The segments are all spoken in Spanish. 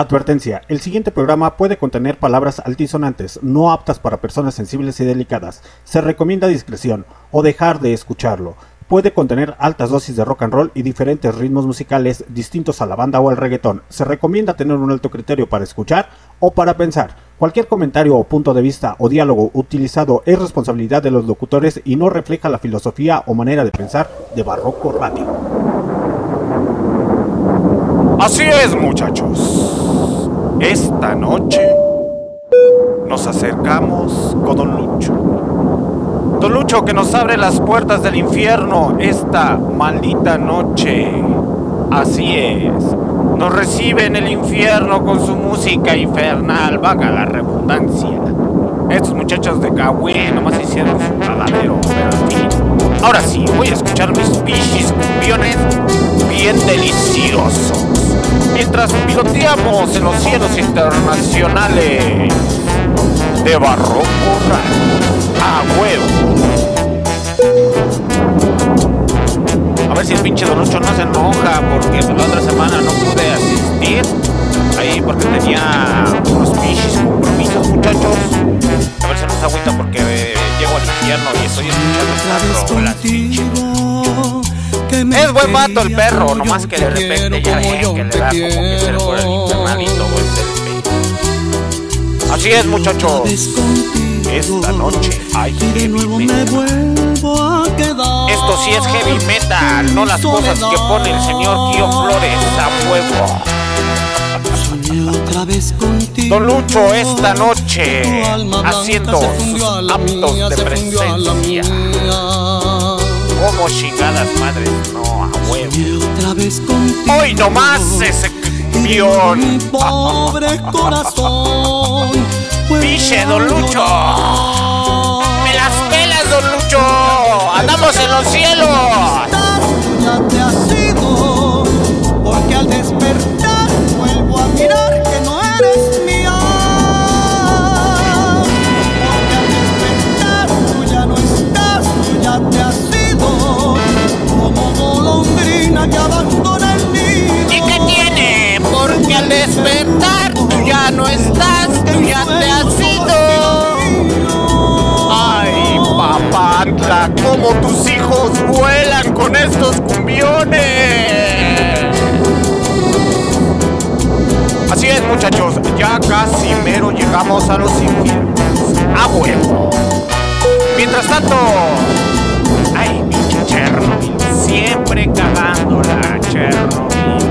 Advertencia, el siguiente programa puede contener palabras altisonantes, no aptas para personas sensibles y delicadas. Se recomienda discreción o dejar de escucharlo. Puede contener altas dosis de rock and roll y diferentes ritmos musicales distintos a la banda o al reggaetón. Se recomienda tener un alto criterio para escuchar o para pensar. Cualquier comentario o punto de vista o diálogo utilizado es responsabilidad de los locutores y no refleja la filosofía o manera de pensar de Barroco Radio. Así es, muchachos. Esta noche nos acercamos con Don Lucho. Don Lucho que nos abre las puertas del infierno esta maldita noche. Así es. Nos recibe en el infierno con su música infernal, vaga la redundancia. Estos muchachos de Cahué nomás hicieron su cagadero, pero. Ahora sí, voy a escuchar mis pichis cumbiones bien deliciosos mientras piloteamos en los cielos internacionales de Barroco a huevo. A ver si el pinche Donucho no se enoja porque la otra semana no pude asistir. Ahí porque tenía unos pinches compromisos, muchachos. A ver si no se agüita porque eh, llego al infierno y estoy escuchando estas rolas, es buen vato el perro, nomás que de repente ya que le da como que se le fuera el infernalito Así es, muchachos. Esta noche hay heavy metal. Esto sí es heavy metal, no las cosas que pone el señor Kio Flores a fuego. Don Lucho esta noche haciendo sus aptos de presencia como chingadas madres, no, a huevo. Hoy nomás ese guion. pobre corazón. Piche, don Lucho. Me las pelas, don Lucho. Andamos en los cielos. Abandona el nido. ¿Y qué tiene? Porque al despertar tú ya no estás, tú ya te has ido. Ay, papantla, como tus hijos vuelan con estos cumbiones. Así es, muchachos, ya casi mero llegamos a los infiernos. A huevo. Mientras tanto, ay, siempre cagándola, Chernobyl,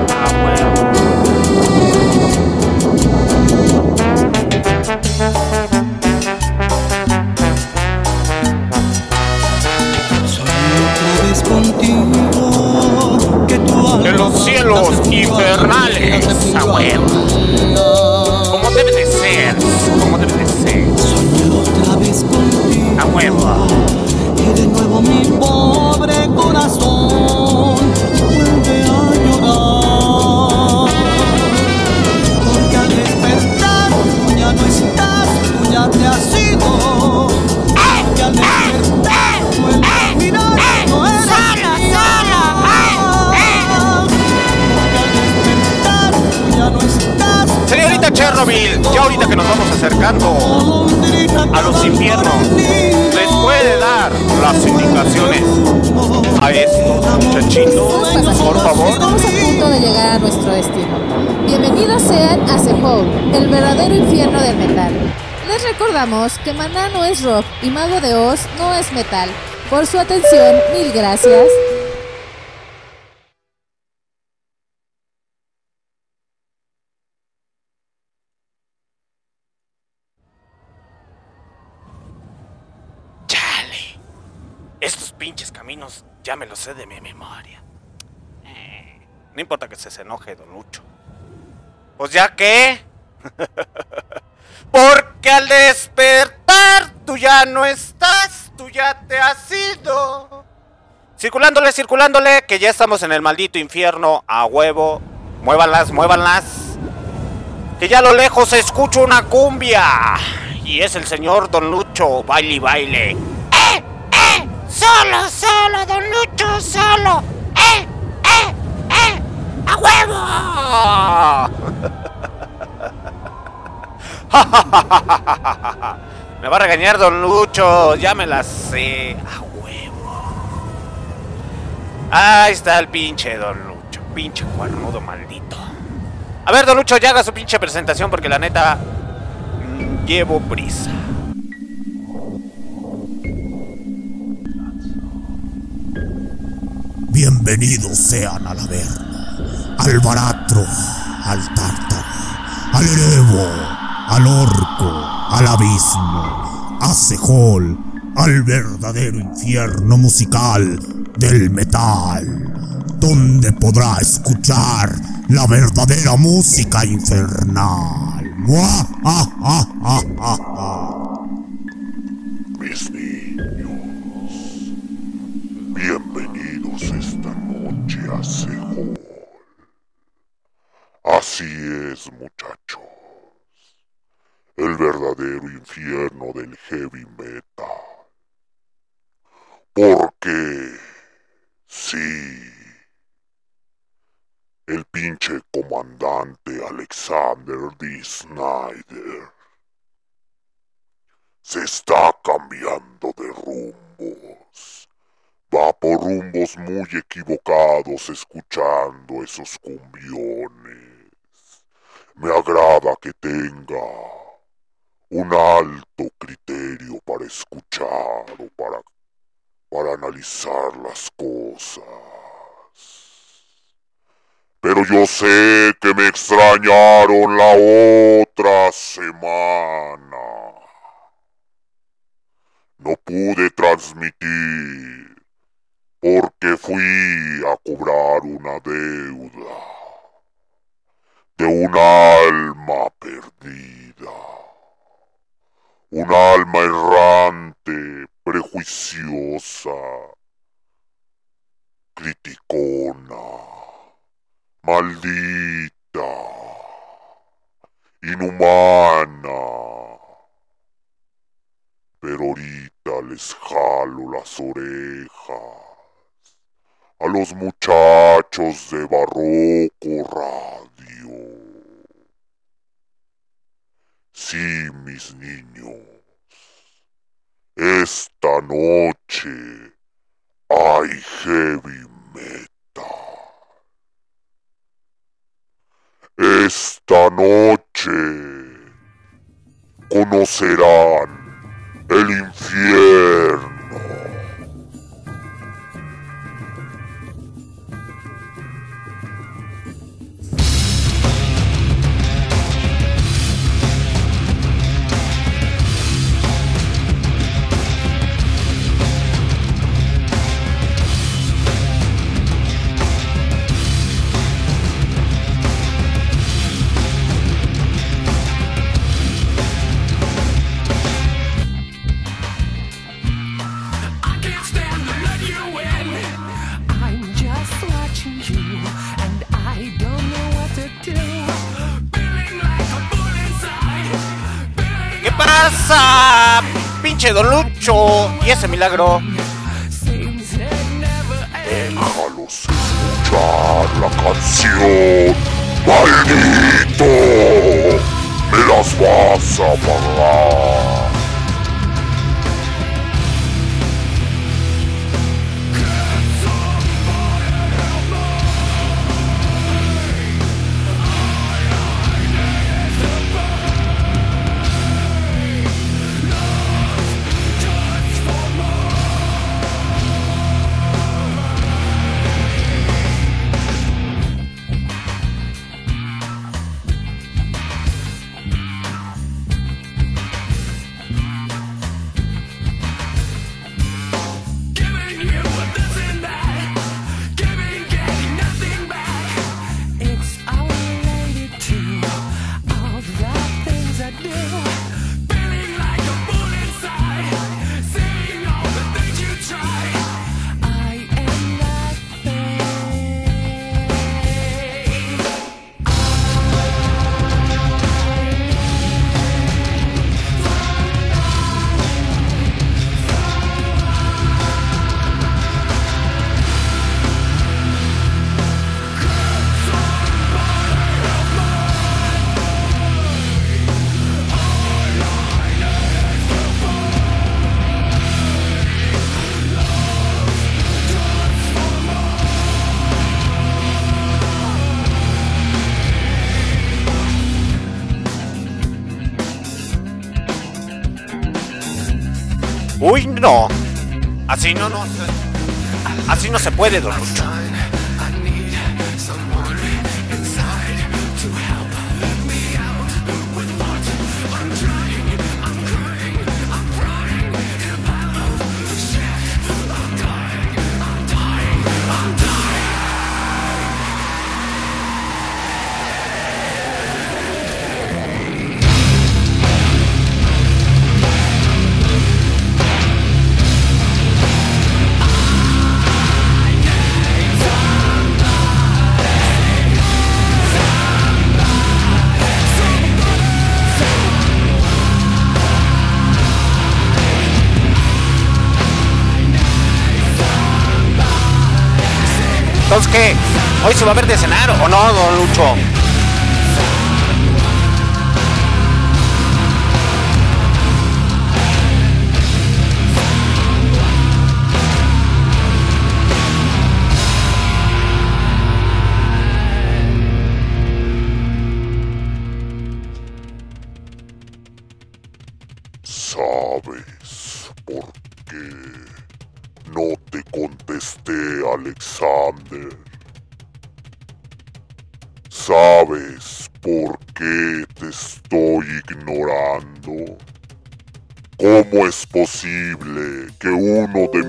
Que Maná no es rock y Mago de Oz no es metal. Por su atención, mil gracias. Chale, estos pinches caminos ya me los sé de mi memoria. Eh, no importa que se enoje, don Lucho. Pues ya que. Porque al despertar tú ya no estás, tú ya te has ido. Circulándole, circulándole, que ya estamos en el maldito infierno a huevo. Muévanlas, muévanlas. Que ya a lo lejos se escucha una cumbia. Y es el señor Don Lucho, baile y baile. ¡Eh! ¡Eh! ¡Solo, solo, Don Lucho, solo! ¡Eh! ¡Eh! ¡Eh! ¡A huevo! Me va a regañar Don Lucho, ya me la sé. A huevo. Ahí está el pinche Don Lucho, pinche cuernudo maldito. A ver, Don Lucho, ya haga su pinche presentación porque la neta mm, llevo prisa. Bienvenidos sean al Averno, al Baratro, al Tártaro, al Erebo, al Orco, al Abismo, a Sejol, al verdadero infierno musical del metal, donde podrá escuchar la verdadera música infernal. ¡Mua! ¡Ah, ah, ah! Mis niños, bienvenidos esta noche a Sehol. Así es, muchachos. El verdadero infierno del heavy metal. Porque, sí, el pinche comandante Alexander D. Snyder se está cambiando de rumbos. Va por rumbos muy equivocados escuchando esos cumbiones. Me agrada que tenga un alto criterio para escuchar o para, para analizar las cosas. Pero yo sé que me extrañaron la otra semana. No pude transmitir porque fui a cobrar una deuda de un alma perdida. Un alma errante, prejuiciosa, criticona, maldita, inhumana pero ahorita les jalo las orejas a los muchachos de Barroco Radio. Sí, mis niños, esta noche hay heavy metal. Esta noche conocerán el infierno. Don Lucho. ¿Y ese milagro? Déjalos escuchar la canción. ¡Maldito! Me las vas a pagar. Así no, se puede, don Lucho. ¿Hoy se va a ver de cenar o no, don Lucho?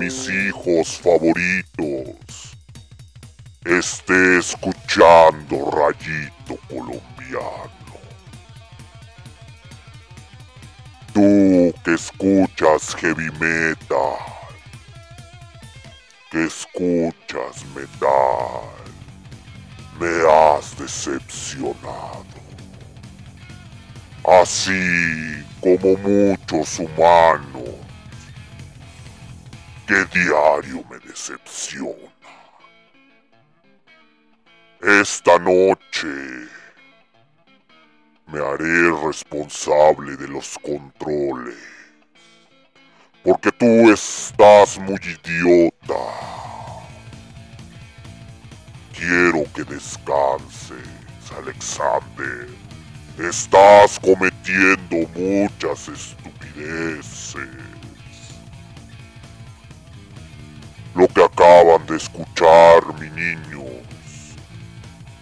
Mis hijos favoritos esté escuchando Rayito Colombiano? Tú que escuchas heavy metal, que escuchas metal, me has decepcionado. Así como muchos humanos que diario me decepciona. Esta noche me haré responsable de los controles. Porque tú estás muy idiota. Quiero que descanses, Alexander. Estás cometiendo muchas estupideces. Lo que acaban de escuchar, mi niños,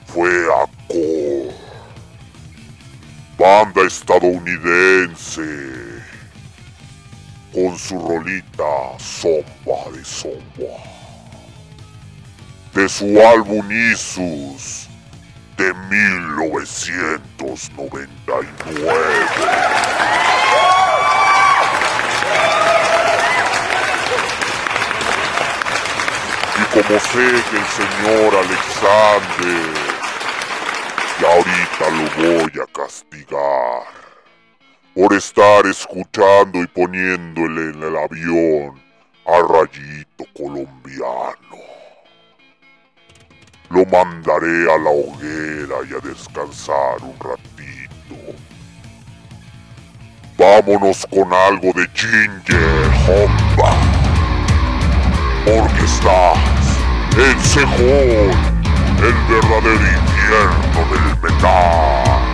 fue a Core banda estadounidense con su rolita Zomba de Zomba de su álbum Isus de 1999. Como sé que el señor Alexander y ahorita lo voy a castigar por estar escuchando y poniéndole en el avión a Rayito Colombiano. Lo mandaré a la hoguera y a descansar un ratito. Vámonos con algo de Ginger Homba. Porque estás en Sejón el verdadero infierno del metal.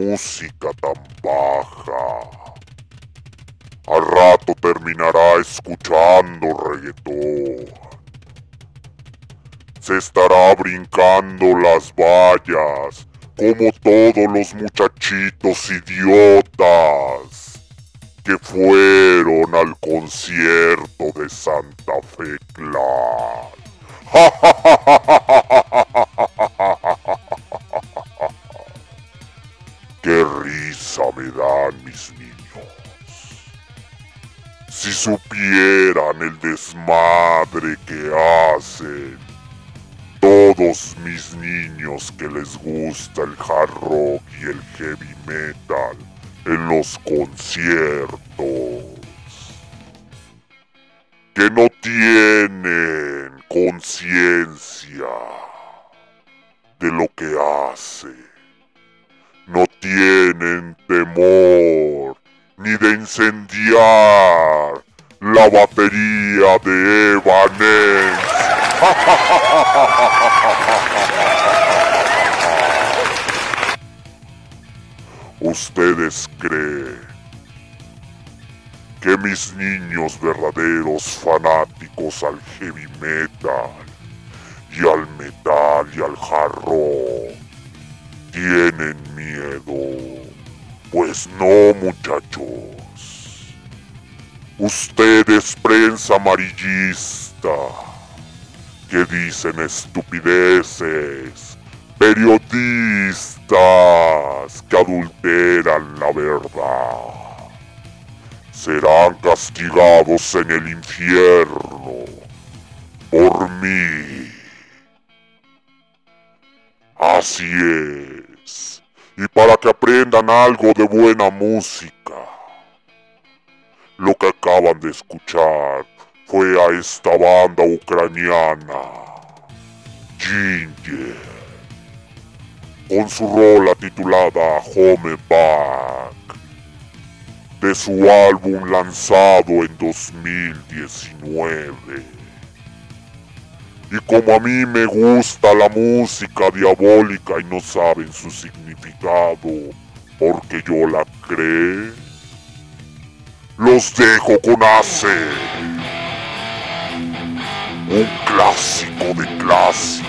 Música tan baja. Al rato terminará escuchando reggaetón. Se estará brincando las vallas como todos los muchachitos idiotas que fueron al concierto de Santa Fe Clan. ¡Qué que hacen todos mis niños que les gusta el hard niños verdaderos fanáticos al heavy metal y al metal y al hard tienen miedo? Pues no, muchachos. Ustedes, prensa amarillista, que dicen estupideces, periodistas que adulteran la verdad, serán castigados en el infierno por mí. Así es. Y para que aprendan algo de buena música, lo que acaban de escuchar fue a esta banda ucraniana, Ginger, con su rola titulada Home Back, de su álbum lanzado en 2019. Y como a mí me gusta la música diabólica y no saben su significado porque yo la creé, los dejo con Ace. Un clásico de clásico.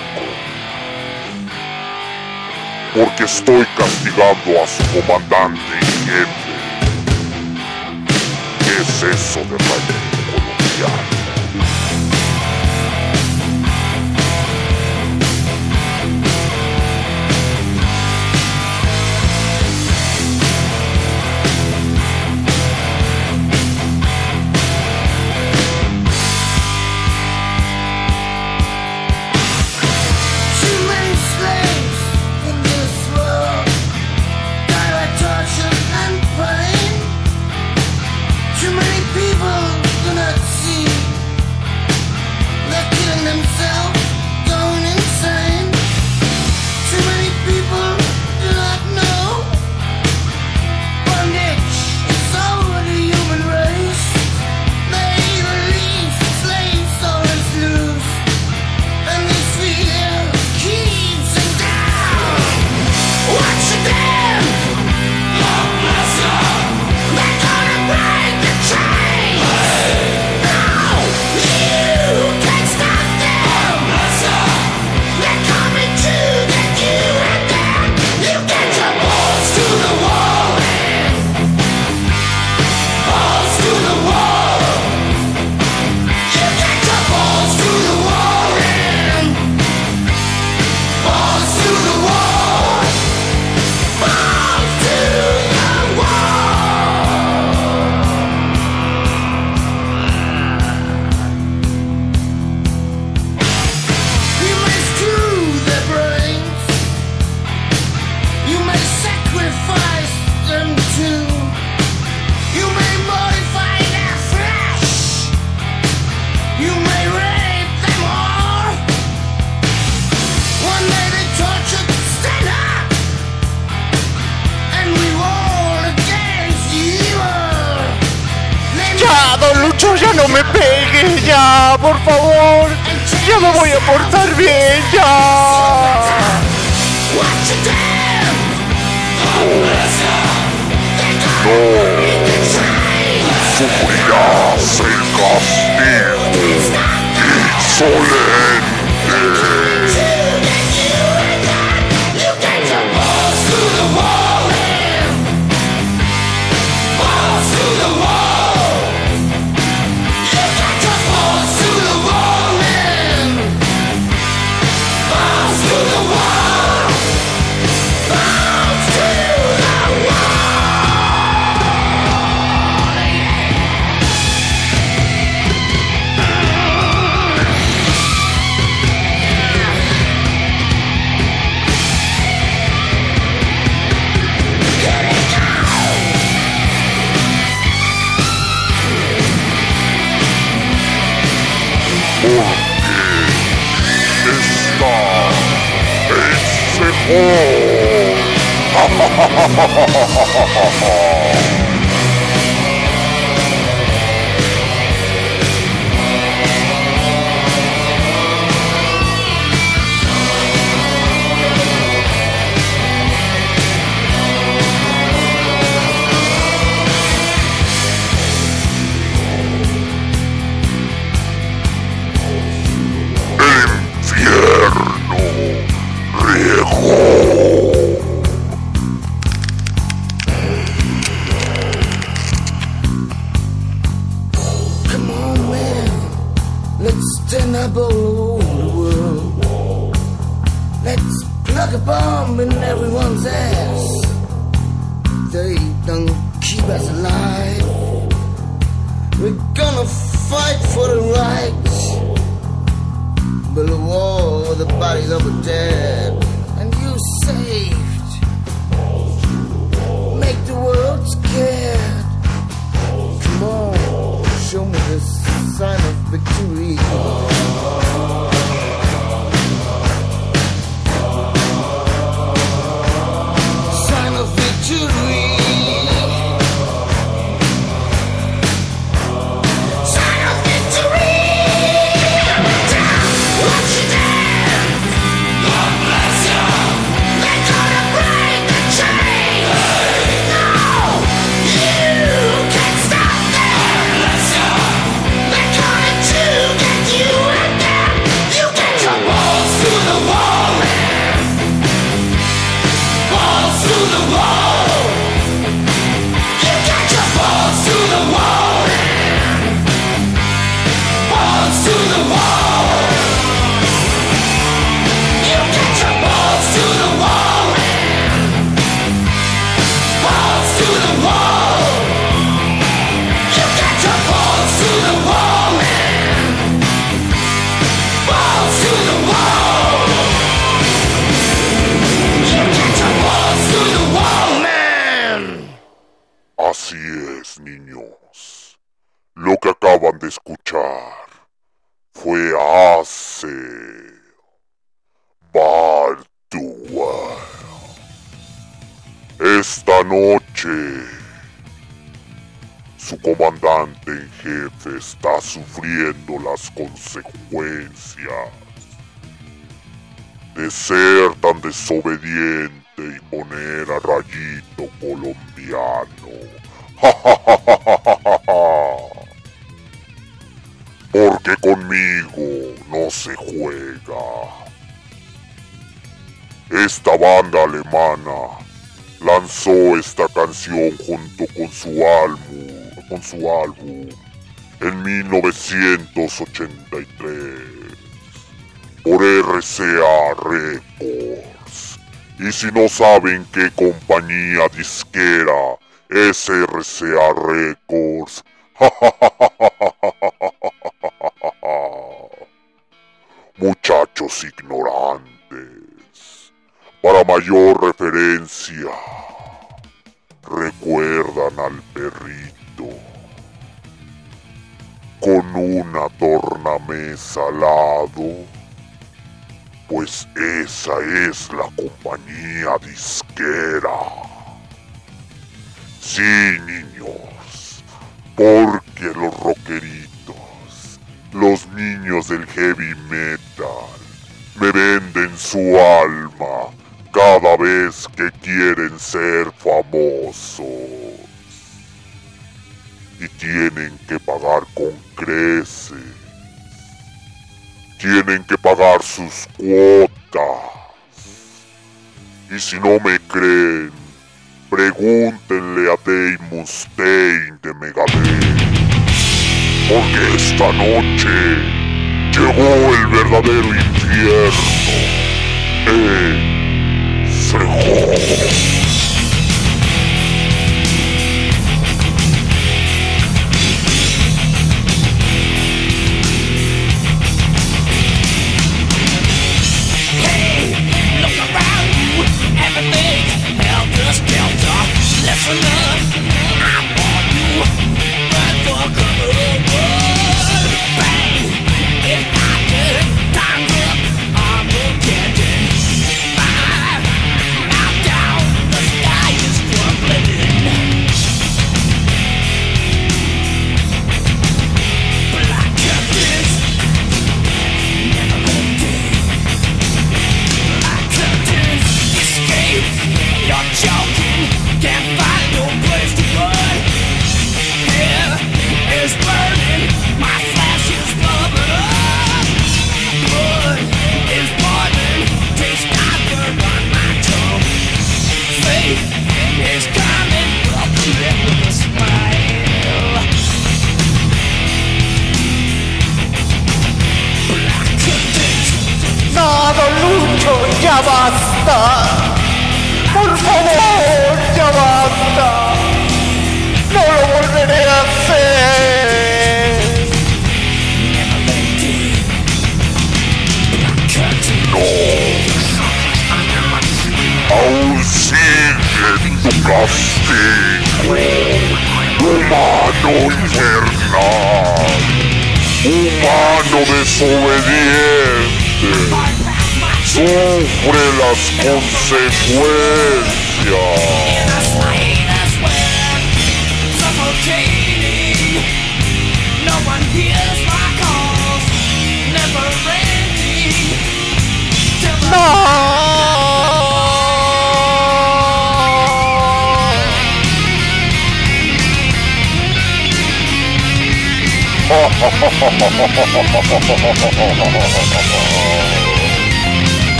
Porque estoy castigando a su comandante y. ¿Qué es eso de colombiano? desobediente y poner a rayito colombiano. Porque conmigo no se juega. Esta banda alemana lanzó esta canción junto con su álbum, con su álbum en 1983 por RCA Records. Y si no saben qué compañía disquera es RCA Records. Muchachos ignorantes. Para mayor referencia, recuerdan al perrito con una tornamesa al lado pues esa es la compañía disquera. Sí, niños, porque los rockeritos, los niños del heavy metal, me venden su alma cada vez que quieren ser famosos. Y tienen que pagar con creces tienen que pagar sus cuotas. Y si no me creen, pregúntenle a Dave Mustaine de Megadeth. Porque esta noche llegó el verdadero infierno. En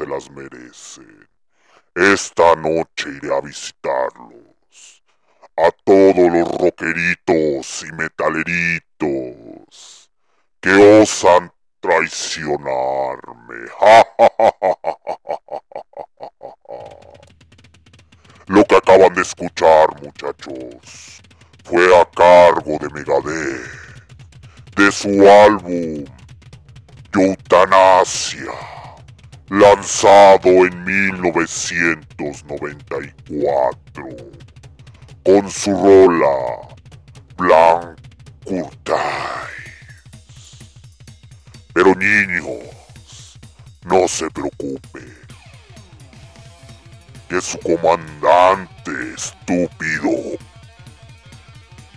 se las merecen. Esta noche iré a visitarlos. A todos los rockeritos y metaleritos que osan traicionarme. Lo que acaban de escuchar, muchachos, fue a cargo de Megadeth, de su álbum Eutanasia, lanzado en 1994, con su rola Blanco curtáis. Pero niños, no se preocupen. Que su comandante estúpido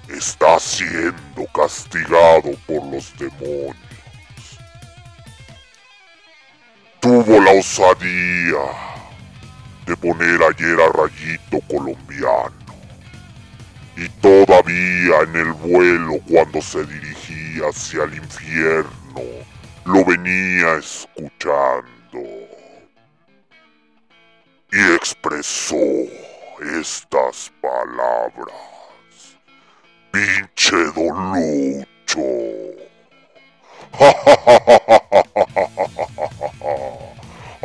está siendo castigado por los demonios. Tuvo la osadía de poner ayer a Rayito colombiano. Y todavía en el vuelo cuando se dirigía hacia el infierno, lo venía escuchando. Y expresó estas palabras. Pinche Dolucho.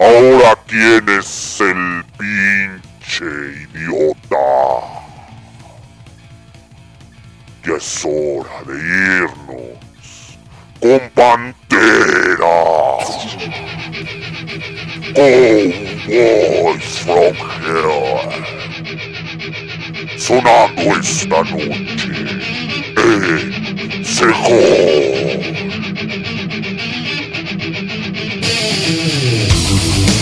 Ahora quién es el pinche idiota. Ya es hora de irnos con Pantera. Cowboys from Hell. Sonando esta noche. Música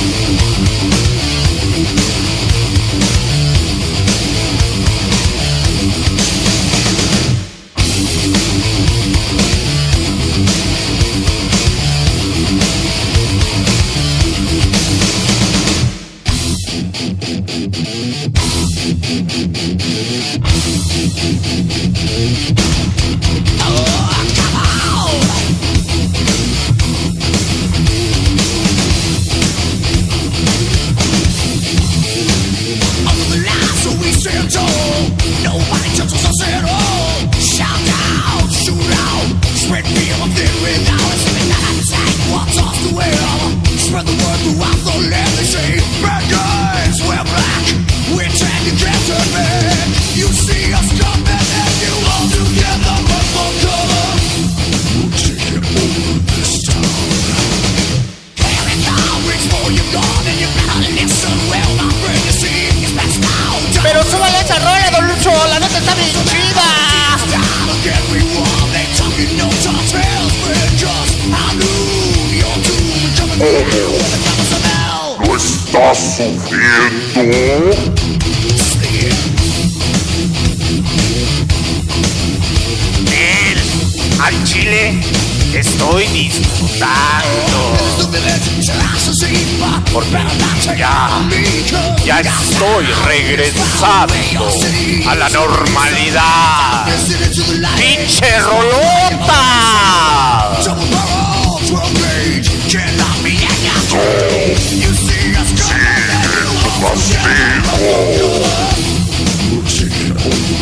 Spread the word throughout the legacy. Bad guys, we're black We're taking ¿Lo estás sufriendo? Él, al chile, estoy disfrutando. Porque ya, ya estoy regresando a la normalidad. ¡Pinche rolota! I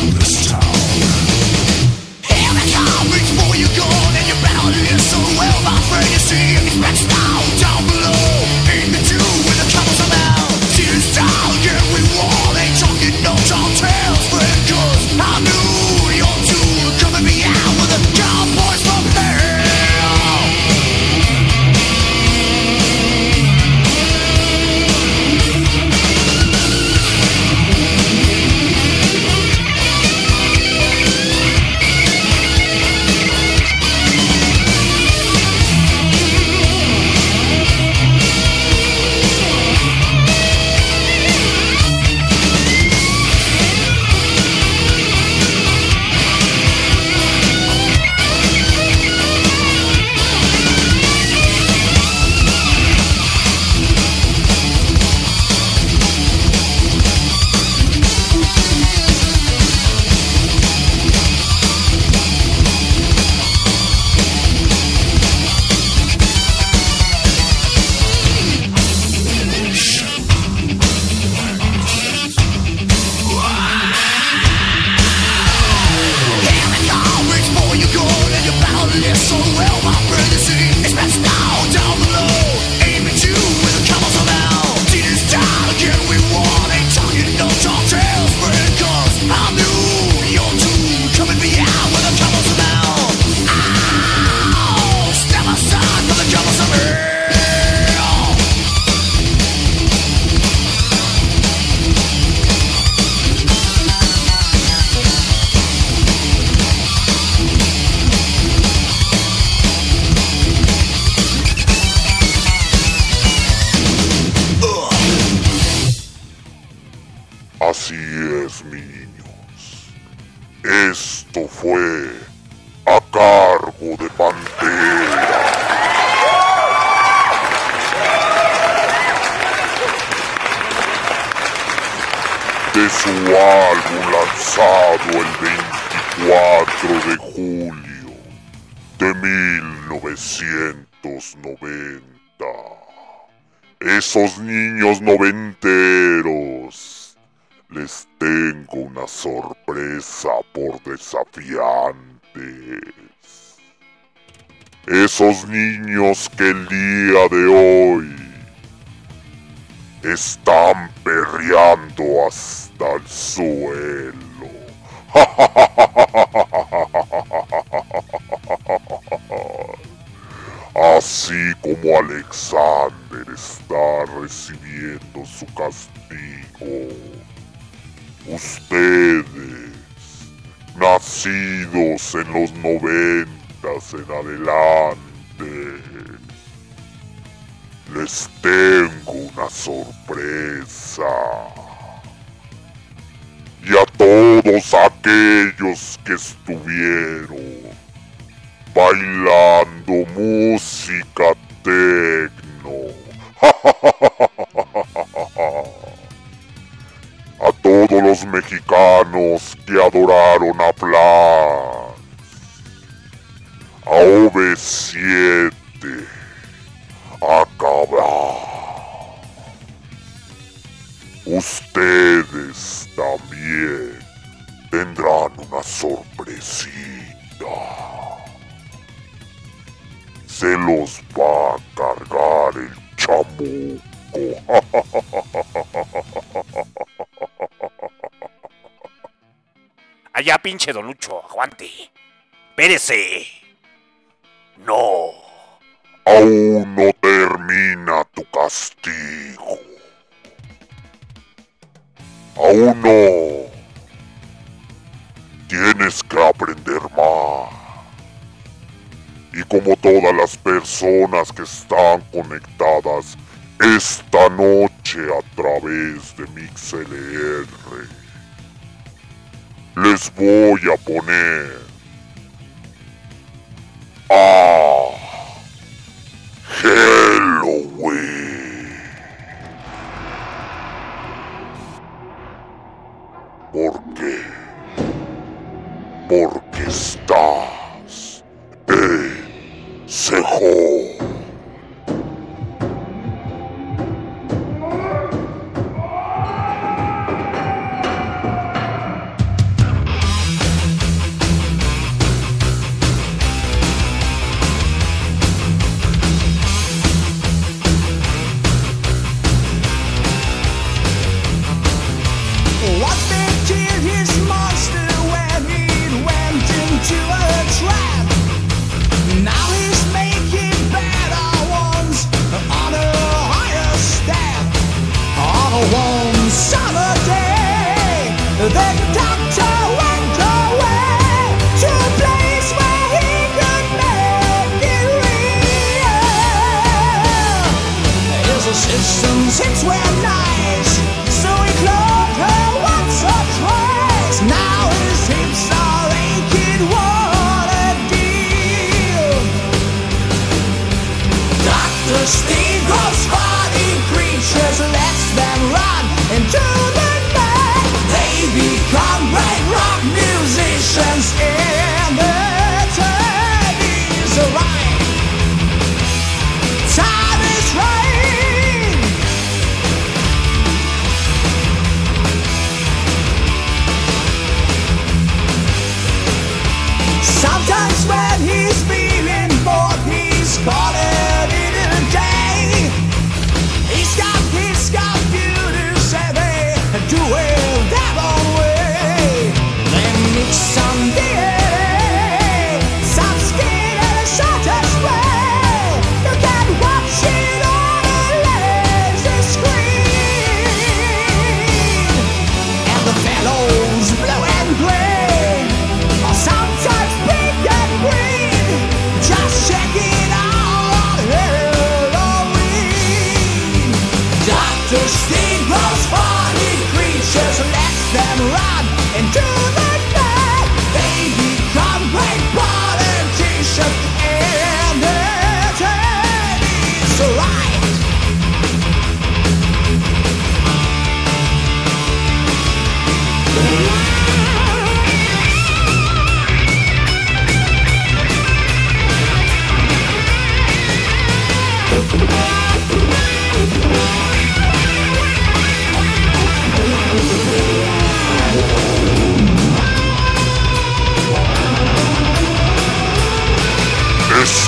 su álbum lanzado el 24 de julio de 1990. Esos niños noventeros. Les tengo una sorpresa por desafiantes. Esos niños que el día de hoy están perreando hasta el suelo. Así como Alexander está recibiendo su castigo. Ustedes, nacidos en los noventas en adelante, les tengo una sorpresa. Y a todos aquellos que estuvieron bailando música tecno. A todos los mexicanos que adoraron a Flans. A OV7. A Cabra. Ustedes también tendrán una sorpresita. Se los va a cargar el chamuco. Allá, pinche Don Lucho, aguante. Espérese. No. Aún no termina tu castigo. Aún no. Tienes que aprender más. Y como todas las personas que están conectadas esta noche a través de MixLR, les voy a poner a Halloween. Porque estás en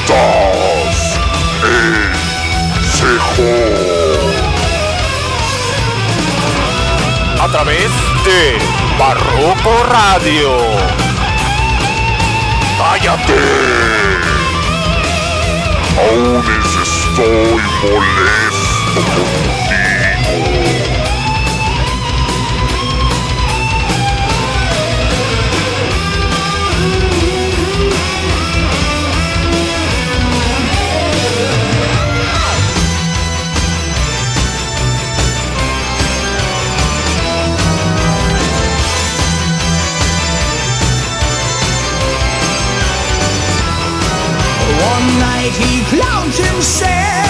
Estás en Sejón. A través de Barroco Radio. ¡Cállate! Aún es- estoy molesto night he clowned himself,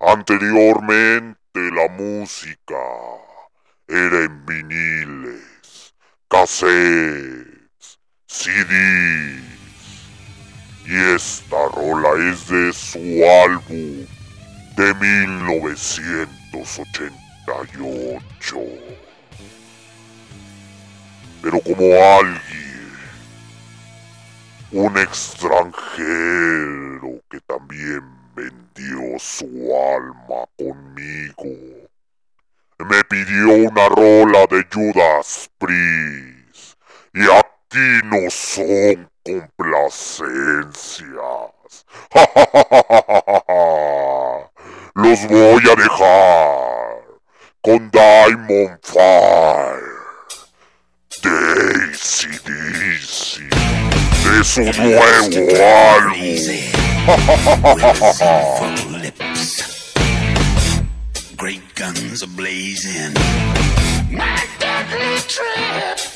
Anteriormente la música era en viniles, cassettes, CDs. Y esta rola es de su álbum de 1988. Pero como alguien, un extranjero que también vendió su alma conmigo, me pidió una rola de Judas Priest. Y aquí no son complacencias. Los voy a dejar con Diamond Fire. Daisy Daisy de su nuevo álbum. lips. Great guns are blazing. My deadly trip.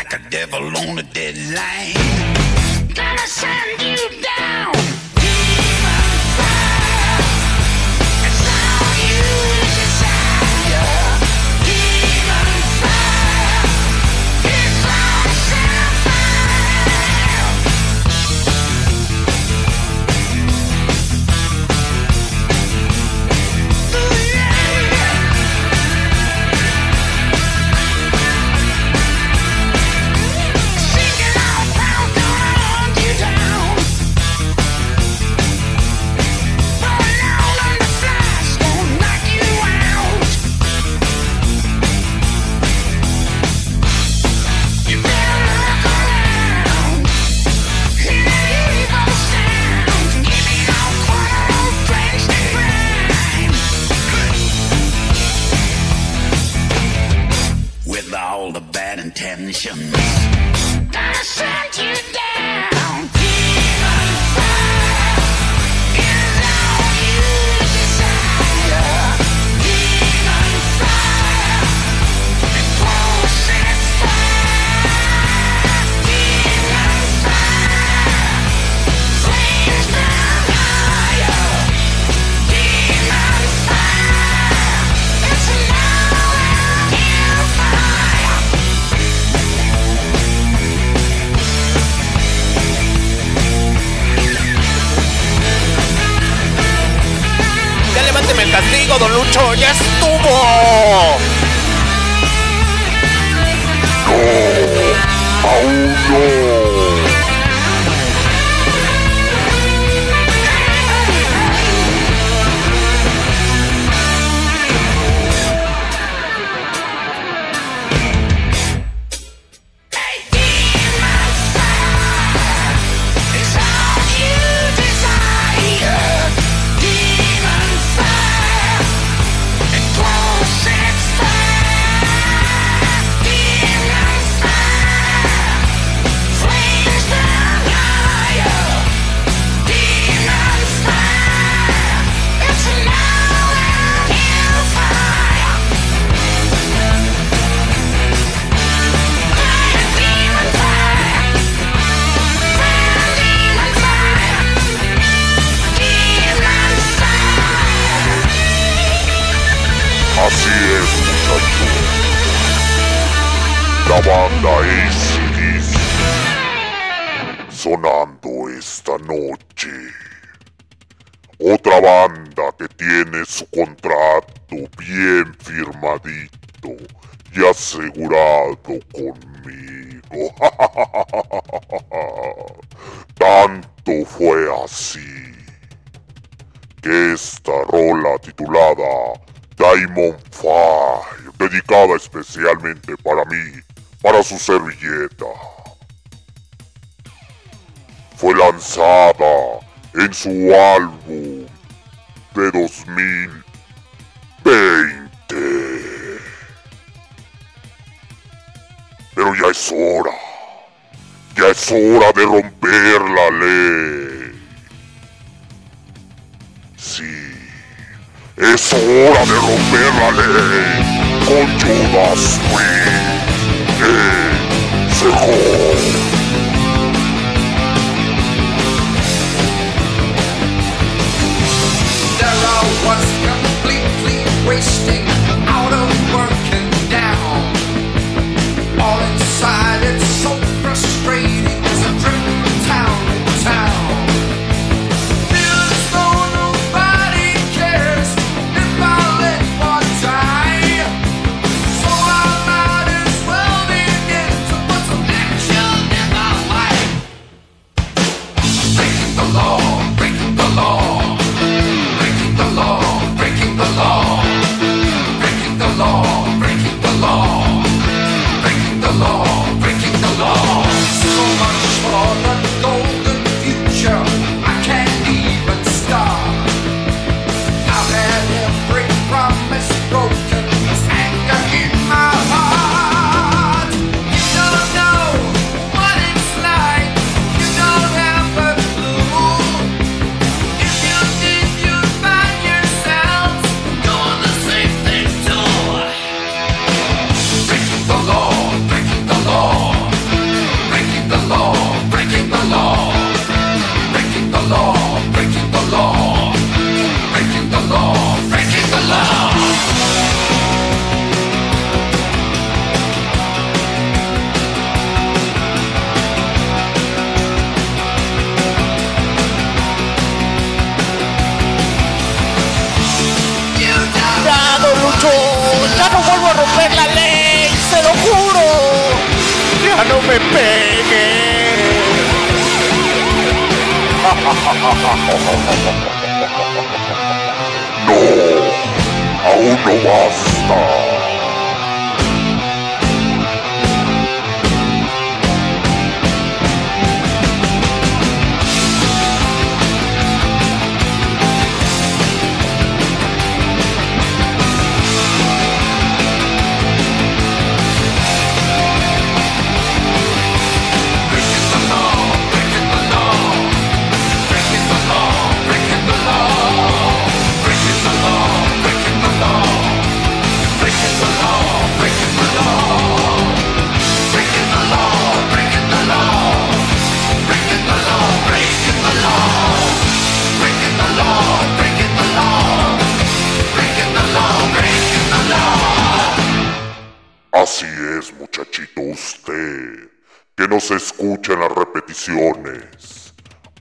like a devil on a deadline. Gonna send you down. fue lanzada en su álbum de 2020. Pero ya es hora, ya es hora de romper la ley. Sí, es hora de romper la ley con Judas Priest. ¡Eh! was completely wasting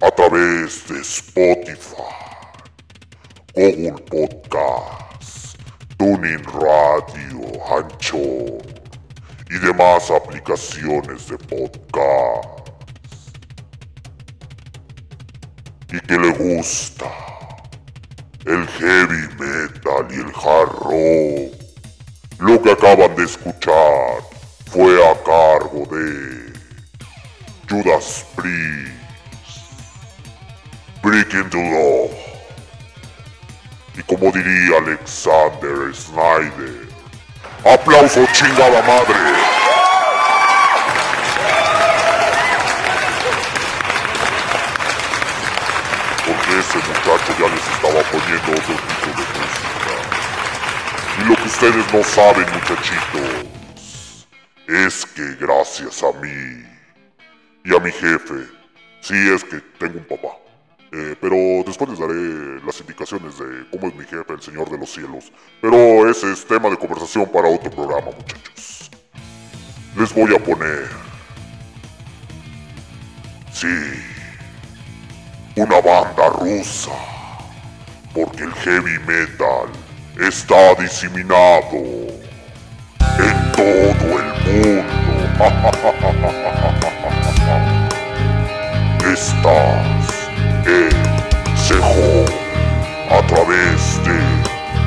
a través de Spotify, Google Podcast, Tuning Radio, Anchor y demás aplicaciones de podcast. Y que le gusta el heavy metal y el hard rock. Lo que acaban de escuchar fue a cargo de Judas Priest, Breaking the Law. Y como diría Alexander Snyder, aplauso chingada madre. Porque ese muchacho ya les estaba poniendo otro tipo de música. Y lo que ustedes no saben, muchachitos, es que gracias a mí y a mi jefe, sí es que tengo un papá. Eh, pero después les daré las indicaciones de cómo es mi jefe, el Señor de los Cielos. Pero ese es tema de conversación para otro programa, muchachos. Les voy a poner... Sí, una banda rusa. Porque el heavy metal está diseminado en todo el mundo. Estás en Cejo a través de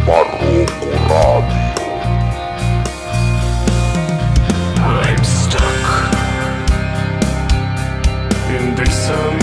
Barroco Radio. I'm stuck in this unknown,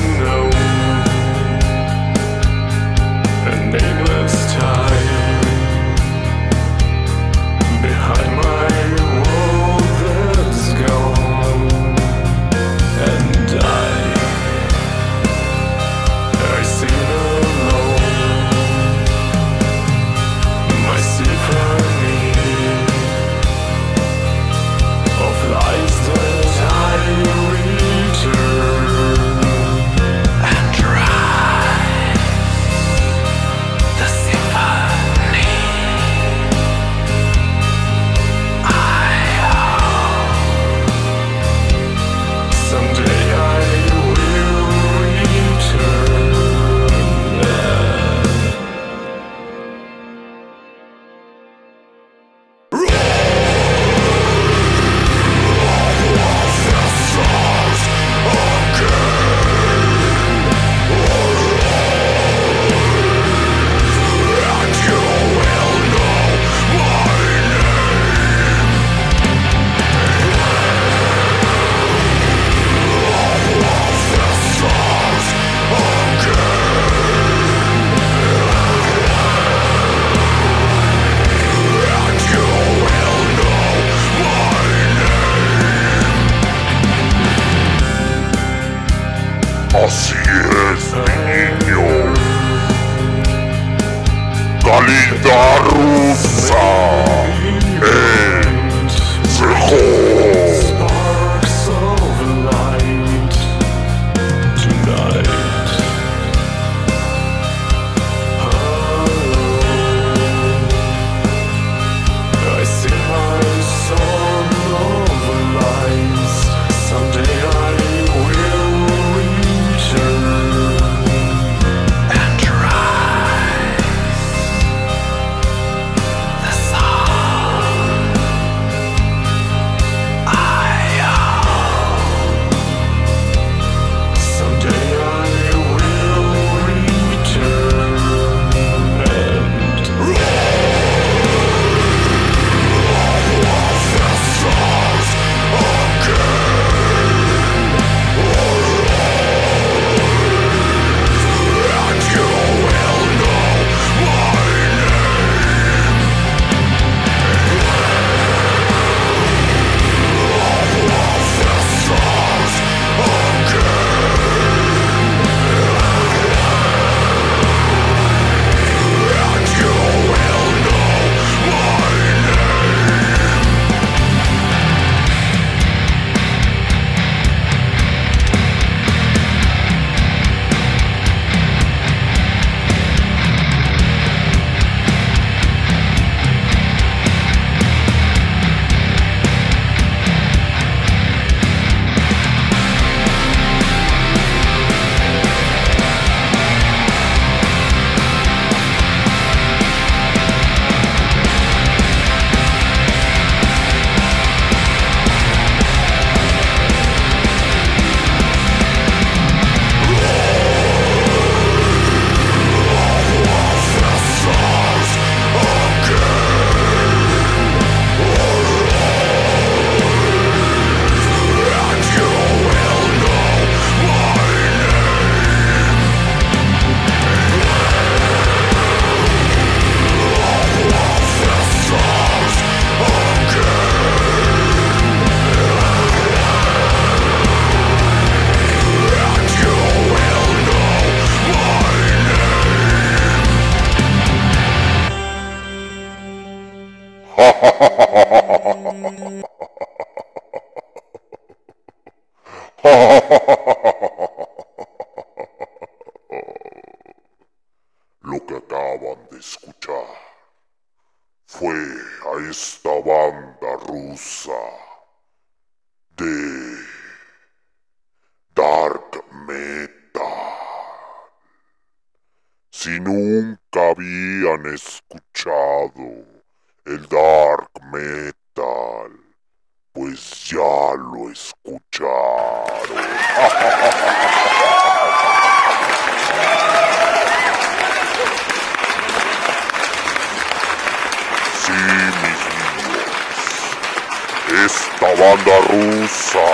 banda rusa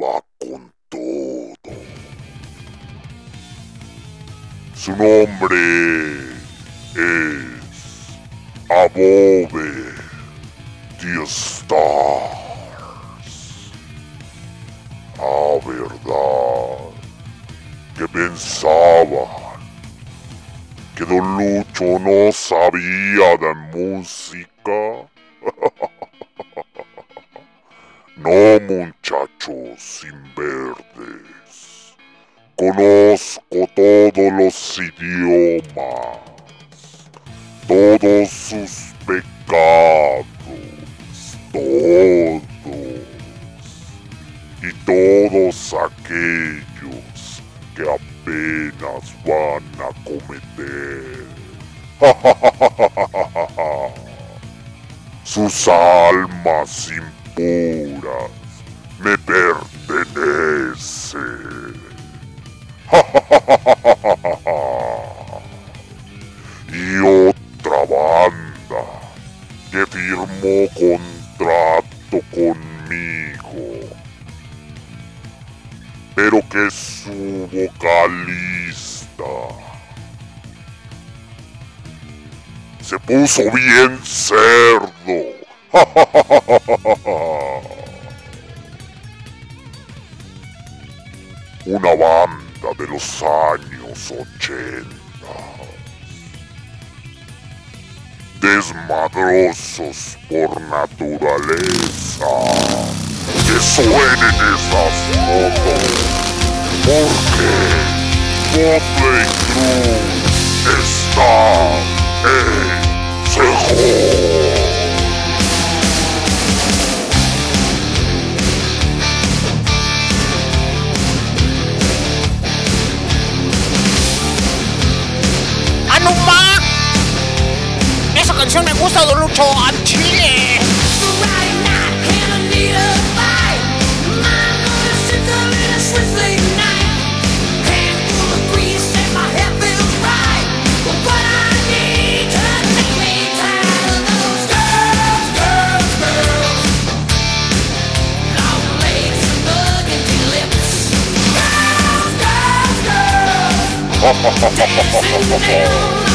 va con todo. Su nombre es Above the Stars. Ah, verdad. Que pensaban que Don Lucho no sabía de música. Sus almas puso bien cerdo. Una banda de los años 80. Desmadrosos por naturaleza. Que suenen esas fotos. Porque Ha ha ha!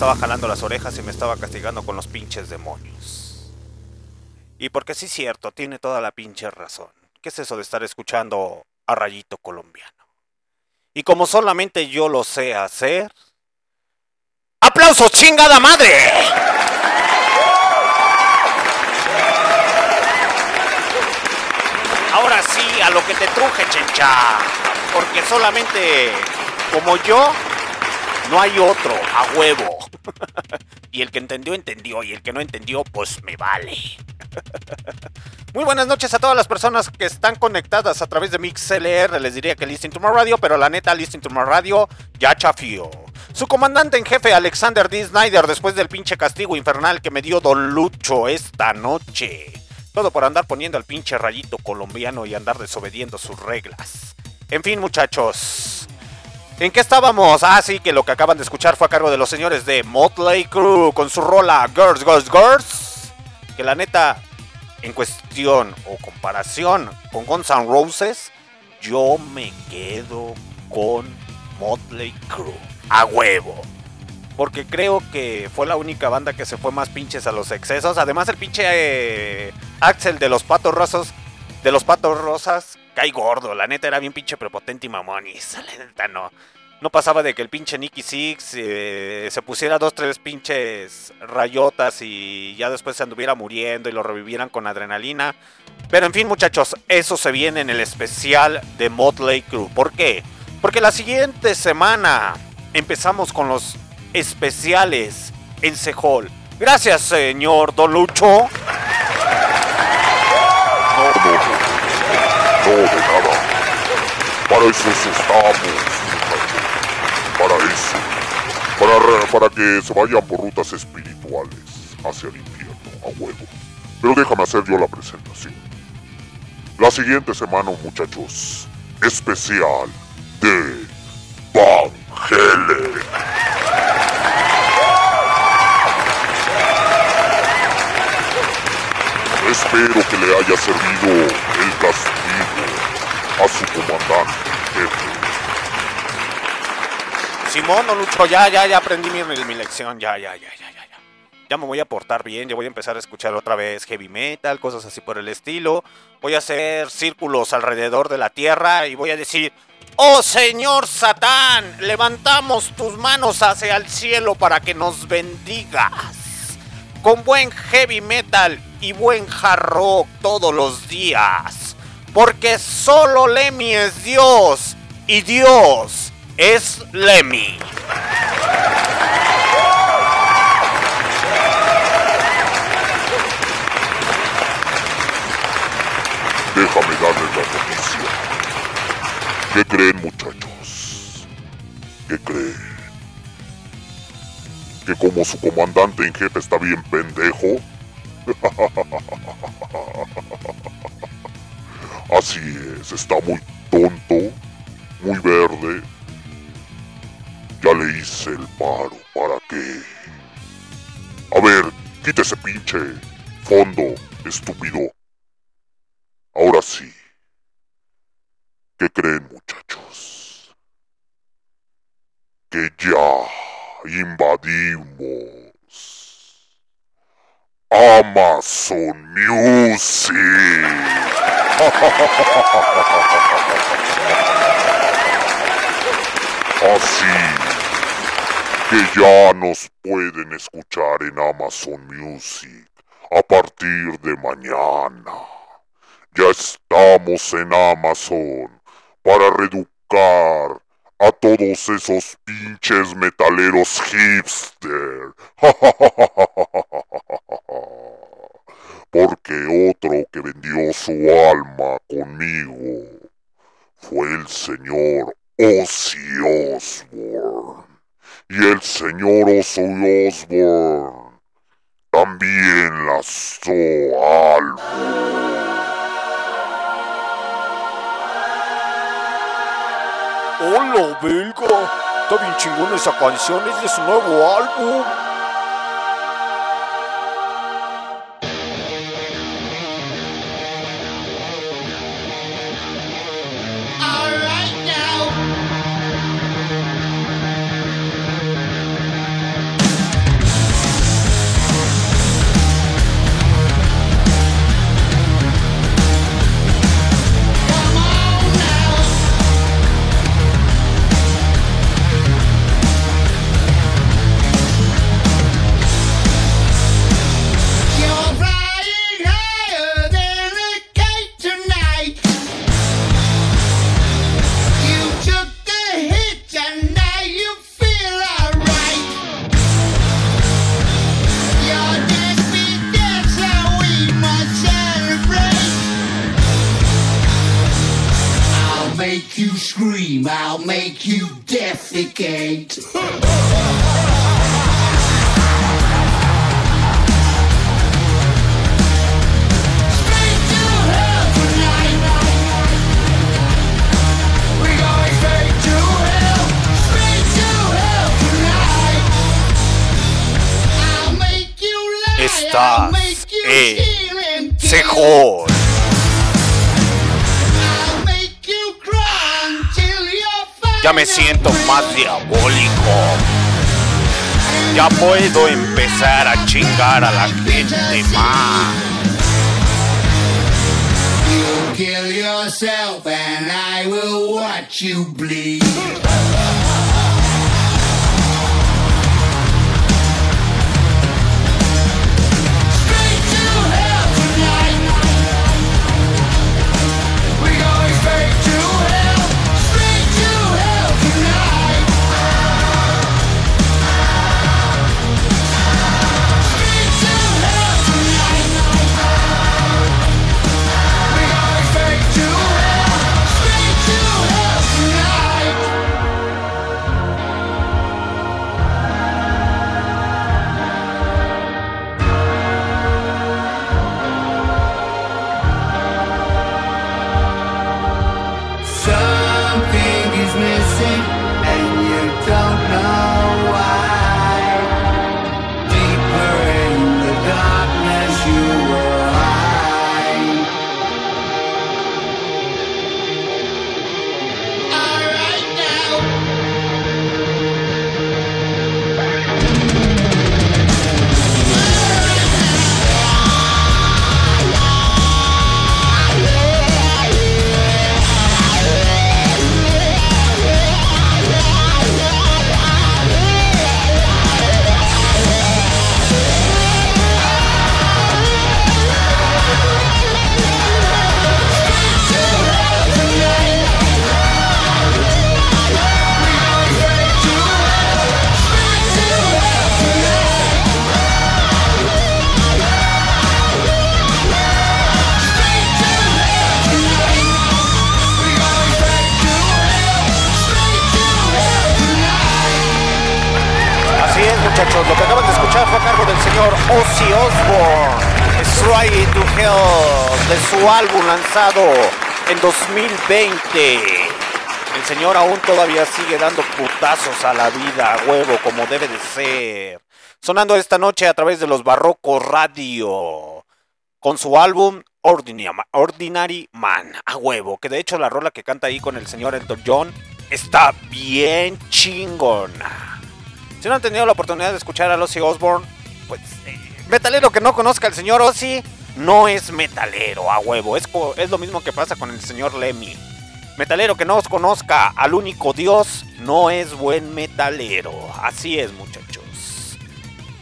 Estaba jalando las orejas y me estaba castigando con los pinches demonios. Y porque sí es cierto, tiene toda la pinche razón. ¿Qué es eso de estar escuchando a Rayito Colombiano? Y como solamente yo lo sé hacer... ¡Aplausos, chingada madre! Ahora sí, a lo que te truje, chencha. Porque solamente como yo, no hay otro, a huevo. y el que entendió, entendió. Y el que no entendió, pues me vale. Muy buenas noches a todas las personas que están conectadas a través de MixLR. Les diría que Listen to My Radio, pero la neta, Listen to My Radio ya chafió. Su comandante en jefe, Alexander D. Snyder, después del pinche castigo infernal que me dio Don Lucho esta noche. Todo por andar poniendo al pinche rayito colombiano y andar desobediendo sus reglas. En fin, muchachos. ¿En qué estábamos? Ah, sí, que lo que acaban de escuchar fue a cargo de los señores de Motley Crue con su rola Girls, Girls, Girls. Que la neta, en cuestión o comparación con Guns N' Roses, yo me quedo con Motley Crue. A huevo. Porque creo que fue la única banda que se fue más pinches a los excesos. Además, el pinche eh, Axel de los Patos Rosas, de los Patos Rosas, cae gordo. La neta era bien pinche prepotente y mamón. Y esa, la no. No pasaba de que el pinche Nicky Six eh, se pusiera dos, tres pinches rayotas y ya después se anduviera muriendo y lo revivieran con adrenalina. Pero en fin, muchachos, eso se viene en el especial de Motley Crue. ¿Por qué? Porque la siguiente semana empezamos con los especiales en Sejol. Gracias, señor Don Lucho. Nada. Para eso estamos. Para eso. Para, para que se vayan por rutas espirituales hacia el infierno, a huevo. Pero déjame hacer yo la presentación. La siguiente semana, muchachos, especial de Van Helen. Espero que le haya servido el castigo a su comandante. Simón, Don Lucho, ya, ya, ya aprendí mi, mi lección. Ya, ya, ya, ya, ya, ya. Ya me voy a portar bien, ya voy a empezar a escuchar otra vez heavy metal, cosas así por el estilo. Voy a hacer círculos alrededor de la tierra y voy a decir, oh Señor Satán, levantamos tus manos hacia el cielo para que nos bendigas. Con buen heavy metal y buen hard rock todos los días. Porque solo Lemmy es Dios y Dios es Lemmy. Déjame darle noticia. ¿Qué creen muchachos? ¿Qué creen? ¿Que como su comandante en jefe está bien pendejo? Así es, está muy tonto, muy verde. Ya le hice el paro, ¿para qué? A ver, quítese pinche fondo, estúpido. Ahora sí. ¿Qué creen muchachos? Que ya invadimos Amazon Music. Así que ya nos pueden escuchar en Amazon Music a partir de mañana. Ya estamos en Amazon para reeducar a todos esos pinches metaleros hipster. Porque otro que vendió su alma conmigo fue el señor Ozzy Osbourne. Y el señor Ozzy Osbourne también lanzó álbum. ¡Hola, belga! Está bien chingón esa canción, es de su nuevo álbum. Me siento más diabólico. Ya puedo empezar a chingar a la gente más. Kill yourself and I will watch you bleed. 2020. El señor aún todavía sigue dando putazos a la vida, a huevo, como debe de ser. Sonando esta noche a través de los Barrocos Radio. Con su álbum Ordinary, Man, a huevo. Que de hecho la rola que canta ahí con el señor Elton John está bien chingona. Si no han tenido la oportunidad de escuchar a Ozzy Osbourne, pues eh, metalero que no conozca al señor Ozzy no es metalero, a huevo. Es, es lo mismo que pasa con el señor Lemmy. Metalero que no conozca al único Dios no es buen metalero. Así es, muchachos.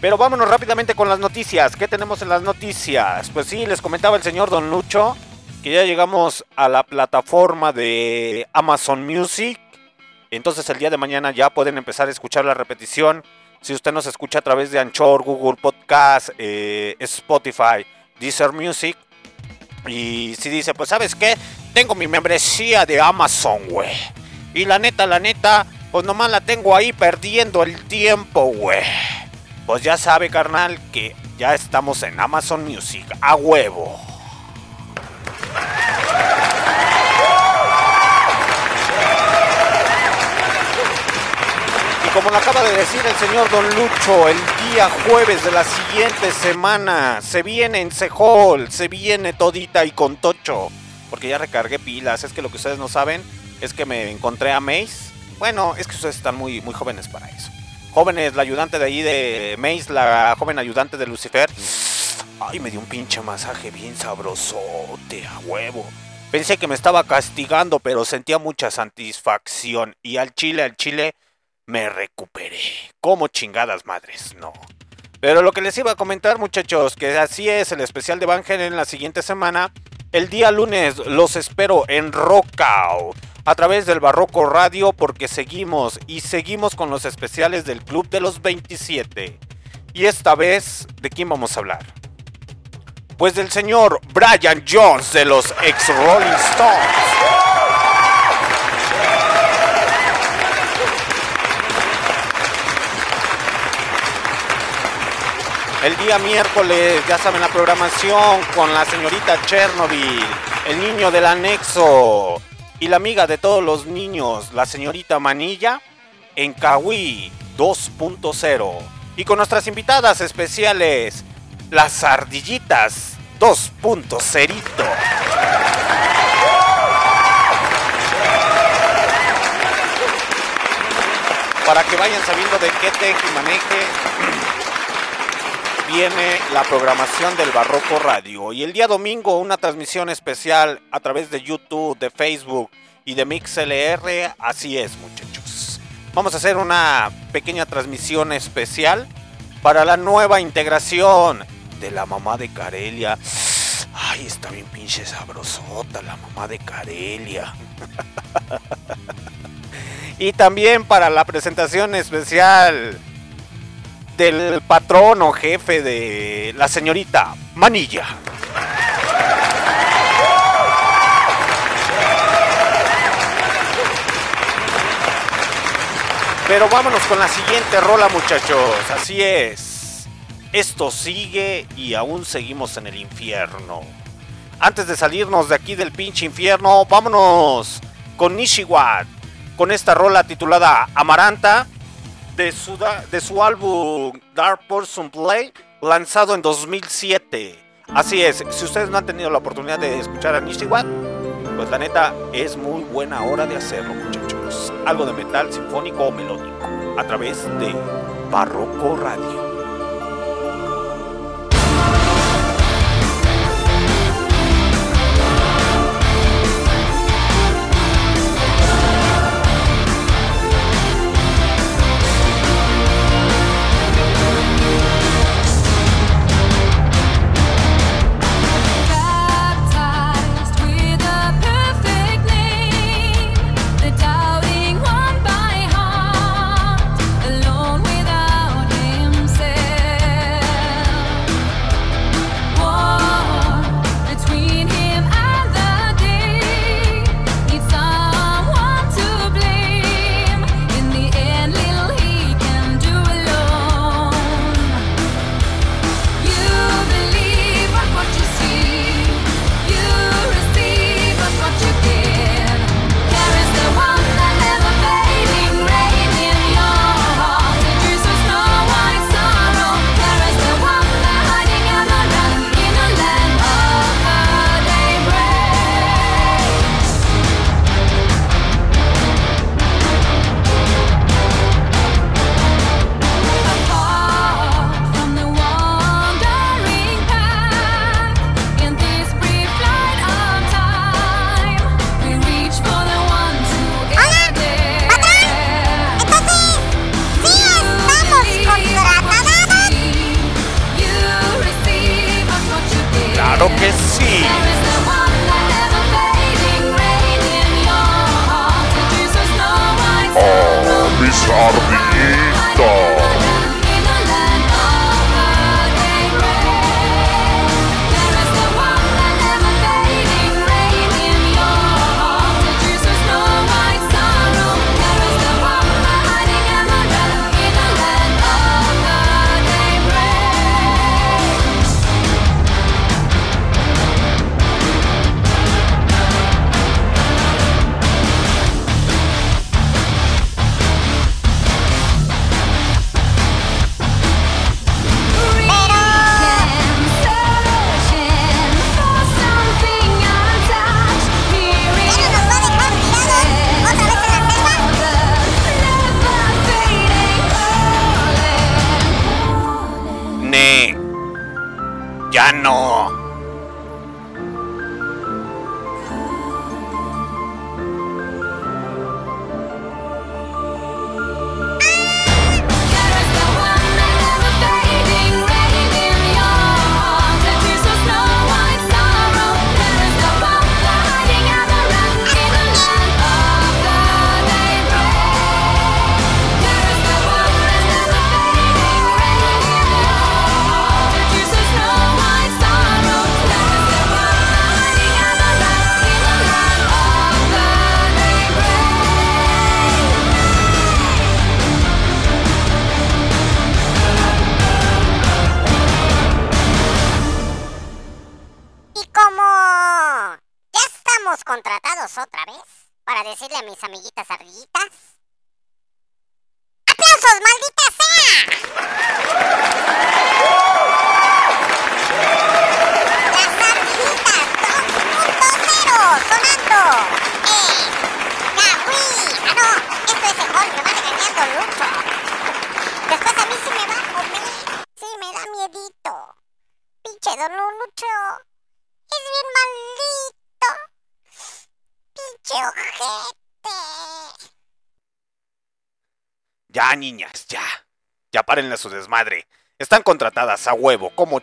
Pero vámonos rápidamente con las noticias. ¿Qué tenemos en las noticias? Pues sí, les comentaba el señor Don Lucho que ya llegamos a la plataforma de Amazon Music. Entonces el día de mañana ya pueden empezar a escuchar la repetición. Si usted nos escucha a través de Anchor, Google Podcast, eh, Spotify, Deezer Music. Y si dice, pues sabes qué, tengo mi membresía de Amazon, güey. Y la neta, la neta, pues nomás la tengo ahí perdiendo el tiempo, güey. Pues ya sabe, carnal, que ya estamos en Amazon Music, a huevo. Como lo acaba de decir el señor Don Lucho, el día jueves de la siguiente semana se viene en Sehol, se viene todita y con tocho. Porque ya recargué pilas, es que lo que ustedes no saben es que me encontré a Mace. Bueno, es que ustedes están muy, muy jóvenes para eso. Jóvenes, la ayudante de ahí de Mace, la joven ayudante de Lucifer. Ay, me dio un pinche masaje bien sabrosote, a huevo. Pensé que me estaba castigando, pero sentía mucha satisfacción. Y al chile, al chile, me recuperé. Como chingadas madres, no. Pero lo que les iba a comentar, muchachos, que así es el especial de Van Halen en la siguiente semana. El día lunes los espero en Rockout a través del Barroco Radio porque seguimos y seguimos con los especiales del Club de los 27. Y esta vez, ¿de quién vamos a hablar? Pues del señor Brian Jones de los ex Rolling Stones. El día miércoles, ya saben la programación con la señorita Chernobyl, el niño del anexo y la amiga de todos los niños, la señorita Manilla, en Kawi 2.0. Y con nuestras invitadas especiales, las ardillitas 2.0. Para que vayan sabiendo de qué teje y maneje viene la programación del Barroco Radio. Y el día domingo una transmisión especial a través de YouTube, de Facebook y de MixLR. Así es, muchachos. Vamos a hacer una pequeña transmisión especial para la nueva integración de la mamá de Carelia. Ay, está bien pinche sabrosota la mamá de Carelia. y también para la presentación especial del patrón o jefe de la señorita Manilla. Pero vámonos con la siguiente rola, muchachos. Así es. Esto sigue y aún seguimos en el infierno. Antes de salirnos de aquí del pinche infierno, vámonos con Nishiwat. Con esta rola titulada Amaranta de su, de su álbum Dark Person Play, lanzado en 2007. Así es, si ustedes no han tenido la oportunidad de escuchar a Nishiwat, pues la neta es muy buena hora de hacerlo, muchachos. Algo de metal sinfónico o melódico, a través de Barroco Radio.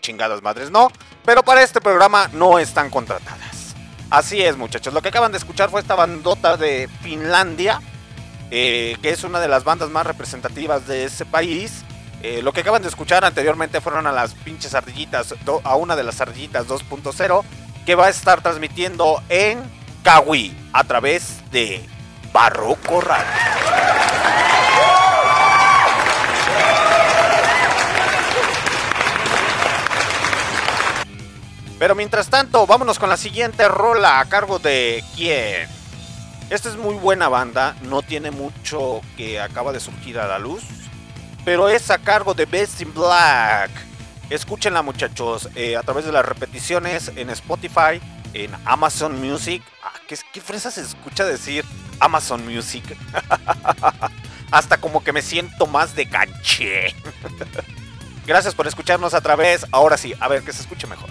Chingadas madres, ¿no? Pero para este programa no están contratadas. Así es, muchachos. Lo que acaban de escuchar fue esta bandota de Finlandia, eh, que es una de las bandas más representativas de ese país. Eh, lo que acaban de escuchar anteriormente fueron a las pinches ardillitas, a una de las ardillitas 2.0, que va a estar transmitiendo en Kawi a través de Barroco Radio. Pero mientras tanto, vámonos con la siguiente rola a cargo de quién. Esta es muy buena banda, no tiene mucho que acaba de surgir a la luz, pero es a cargo de Best in Black. Escúchenla muchachos, eh, a través de las repeticiones en Spotify, en Amazon Music. Ah, ¿qué, qué fresa se escucha decir Amazon Music? Hasta como que me siento más de canché. Gracias por escucharnos a través, ahora sí, a ver que se escuche mejor.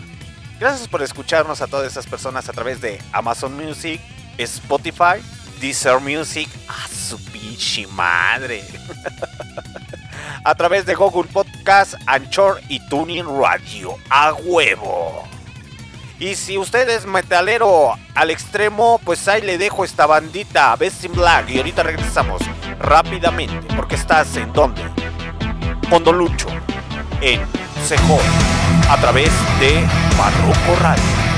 Gracias por escucharnos a todas esas personas a través de Amazon Music, Spotify, Deezer Music, a su pinche madre. a través de Google Podcast, Anchor y Tuning Radio, a huevo. Y si usted es metalero al extremo, pues ahí le dejo esta bandita, Best in Black. Y ahorita regresamos rápidamente, porque estás en donde? Hondo Lucho, en Sejón, a través de Barroco Radio.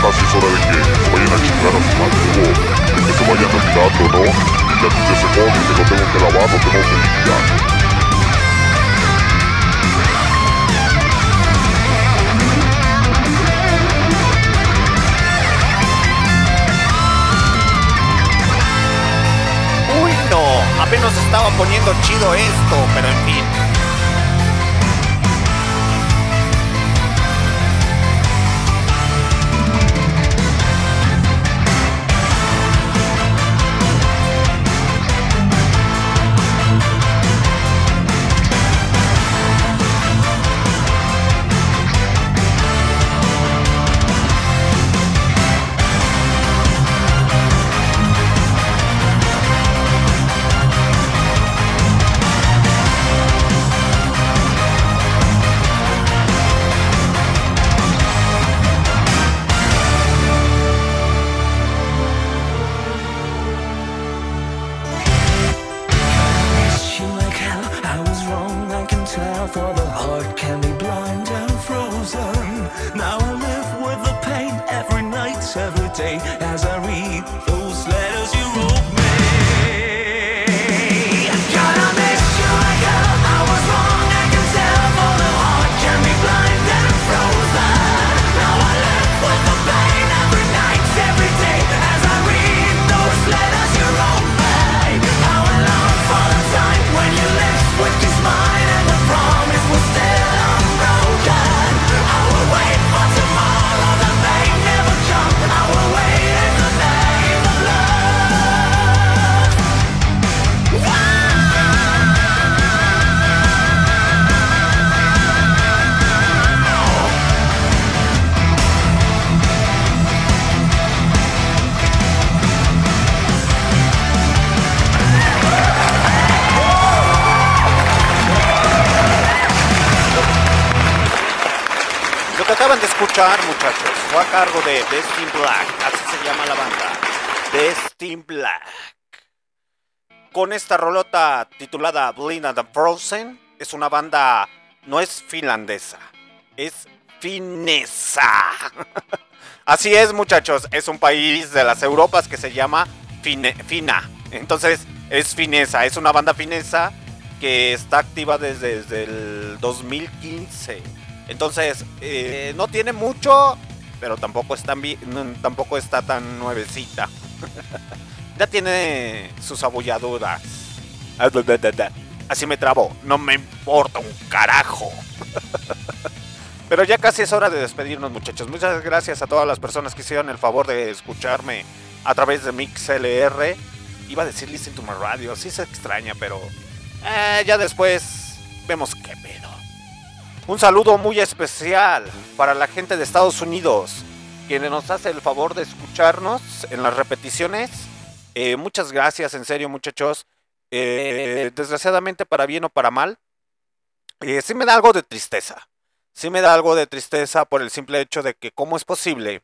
Casi es hora de que vayan a chingar a su madre. De que se vayan olvidando, ¿no? Ya que ese joven que lo tengo que lavar, lo tengo que limpiar. Uy, no, apenas estaba poniendo chido esto, pero en fin. De Black, así se llama la banda. Destin Black. Con esta rolota titulada Blind and Frozen, es una banda, no es finlandesa, es finesa. Así es, muchachos, es un país de las Europas que se llama Fina. Entonces, es finesa, es una banda finesa que está activa desde, desde el 2015. Entonces, eh, no tiene mucho, pero tampoco, es tan tampoco está tan nuevecita. ya tiene sus abolladuras. Así me trabo, no me importa un carajo. Pero ya casi es hora de despedirnos, muchachos. Muchas gracias a todas las personas que hicieron el favor de escucharme a través de MixLR. Iba a decir Listen to my radio, sí se extraña, pero eh, ya después vemos qué pedo. Un saludo muy especial para la gente de Estados Unidos, quien nos hace el favor de escucharnos en las repeticiones. Eh, muchas gracias, en serio, muchachos. Eh, desgraciadamente, para bien o para mal, eh, sí me da algo de tristeza. Sí me da algo de tristeza por el simple hecho de que cómo es posible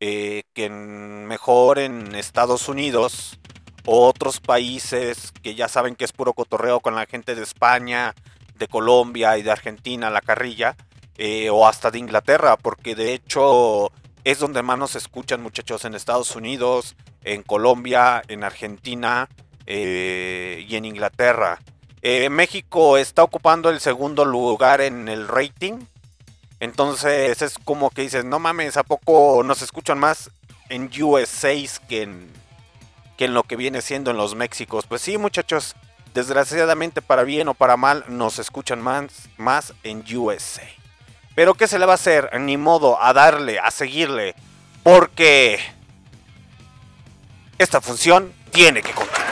eh, que mejor en Estados Unidos o otros países que ya saben que es puro cotorreo con la gente de España, de Colombia y de Argentina, la carrilla, eh, o hasta de Inglaterra, porque de hecho es donde más nos escuchan muchachos en Estados Unidos, en Colombia, en Argentina eh, y en Inglaterra. Eh, México está ocupando el segundo lugar en el rating. Entonces es como que dices, no mames, ¿a poco nos escuchan más en USA que en, que en lo que viene siendo en los Méxicos? Pues sí, muchachos, desgraciadamente para bien o para mal nos escuchan más, más en USA. Pero ¿qué se le va a hacer? Ni modo, a darle, a seguirle. Porque esta función tiene que continuar.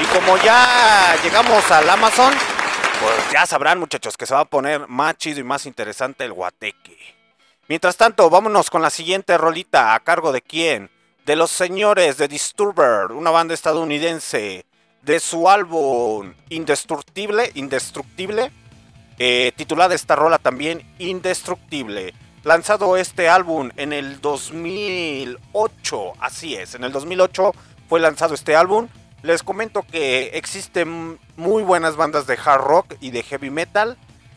Y como ya llegamos al Amazon, pues ya sabrán muchachos que se va a poner más chido y más interesante el guateque. Mientras tanto, vámonos con la siguiente rolita a cargo de quién? De los señores de Disturber, una banda estadounidense, de su álbum Indestructible, Indestructible, eh, titulada esta rola también Indestructible. Lanzado este álbum en el 2008, así es, en el 2008 fue lanzado este álbum. Les comento que existen muy buenas bandas de hard rock y de heavy metal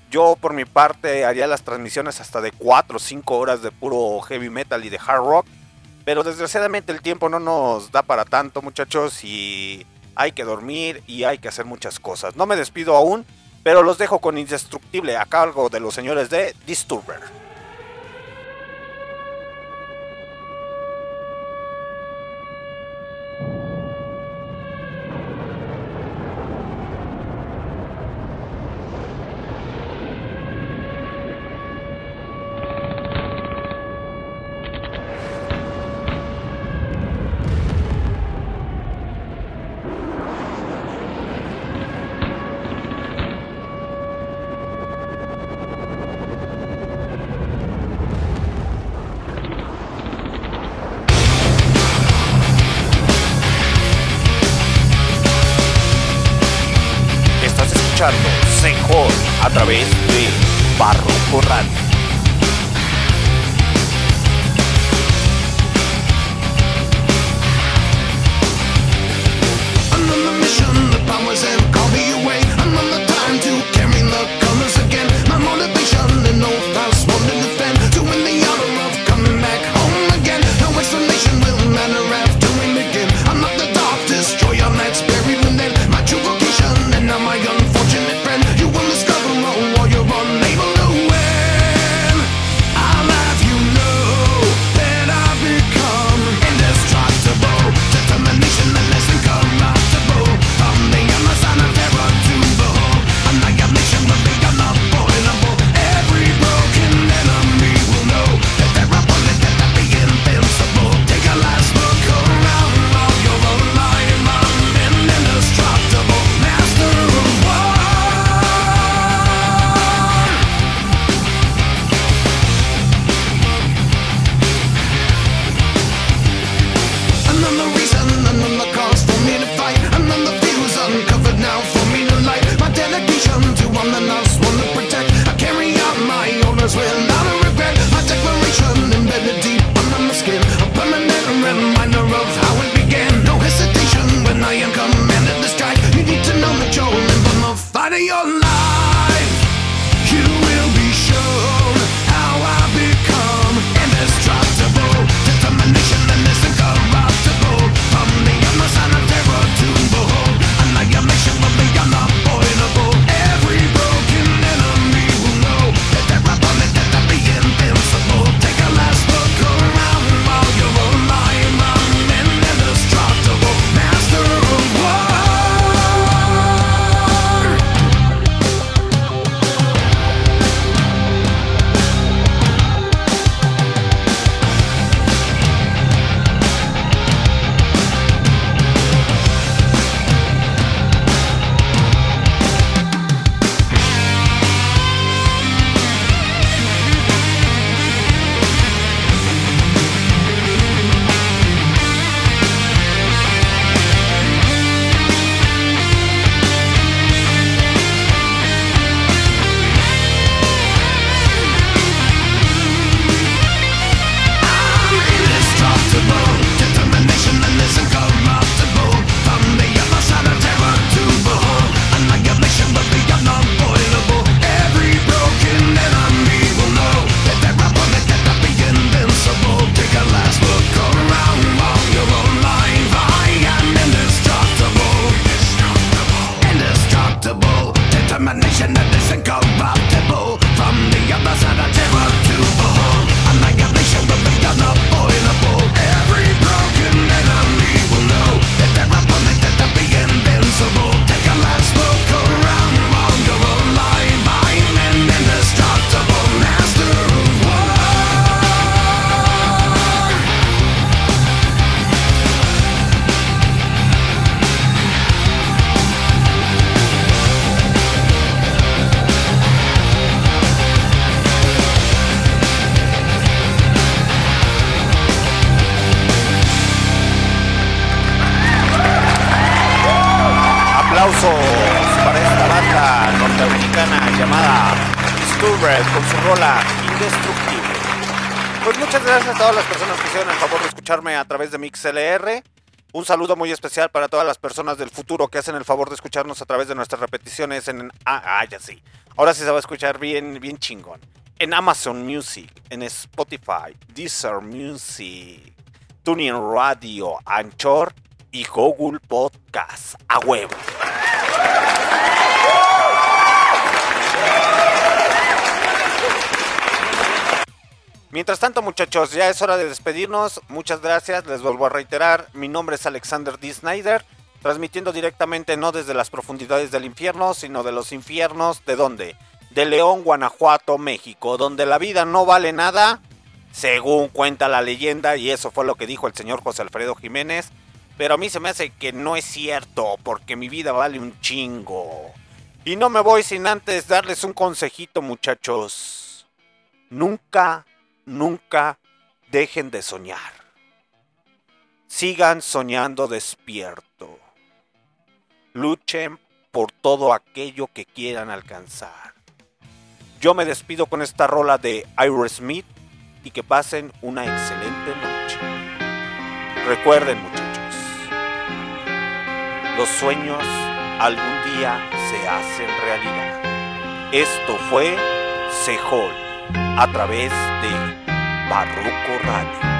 yo por mi parte haría las transmisiones hasta de 4 o 5 horas de puro heavy metal y de hard rock. Pero desgraciadamente el tiempo no nos da para tanto muchachos y hay que dormir y hay que hacer muchas cosas. No me despido aún, pero los dejo con Indestructible a cargo de los señores de Disturber. vos a través de Barroco Radio. través de MixLR. Un saludo muy especial para todas las personas del futuro que hacen el favor de escucharnos a través de nuestras repeticiones en... Ah, ah, ya sí. Ahora sí se va a escuchar bien, bien chingón. En Amazon Music, en Spotify, Deezer Music, TuneIn Radio, Anchor y Google Podcast. A huevo. Mientras tanto, muchachos, ya es hora de despedirnos. Muchas gracias. Les vuelvo a reiterar. Mi nombre es Alexander D. Snyder, transmitiendo directamente no desde las profundidades del infierno, sino de los infiernos. ¿De dónde? De León, Guanajuato, México, donde la vida no vale nada, según cuenta la leyenda, y eso fue lo que dijo el señor José Alfredo Jiménez. Pero a mí se me hace que no es cierto, porque mi vida vale un chingo. Y no me voy sin antes darles un consejito, muchachos. Nunca nunca dejen de soñar. Sigan soñando despierto. Luchen por todo aquello que quieran alcanzar. Yo me despido con esta rola de Aerosmith y que pasen una excelente noche. Recuerden muchachos, los sueños algún día se hacen realidad. Esto fue Sejol a través de Barroco Radio.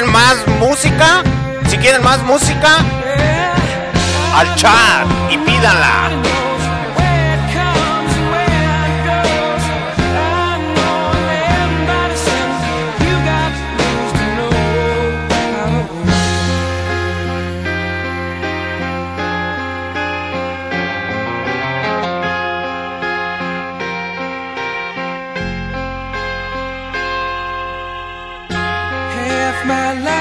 ¿Quieren más música? Si quieren más música, al chat y pídanla. My life's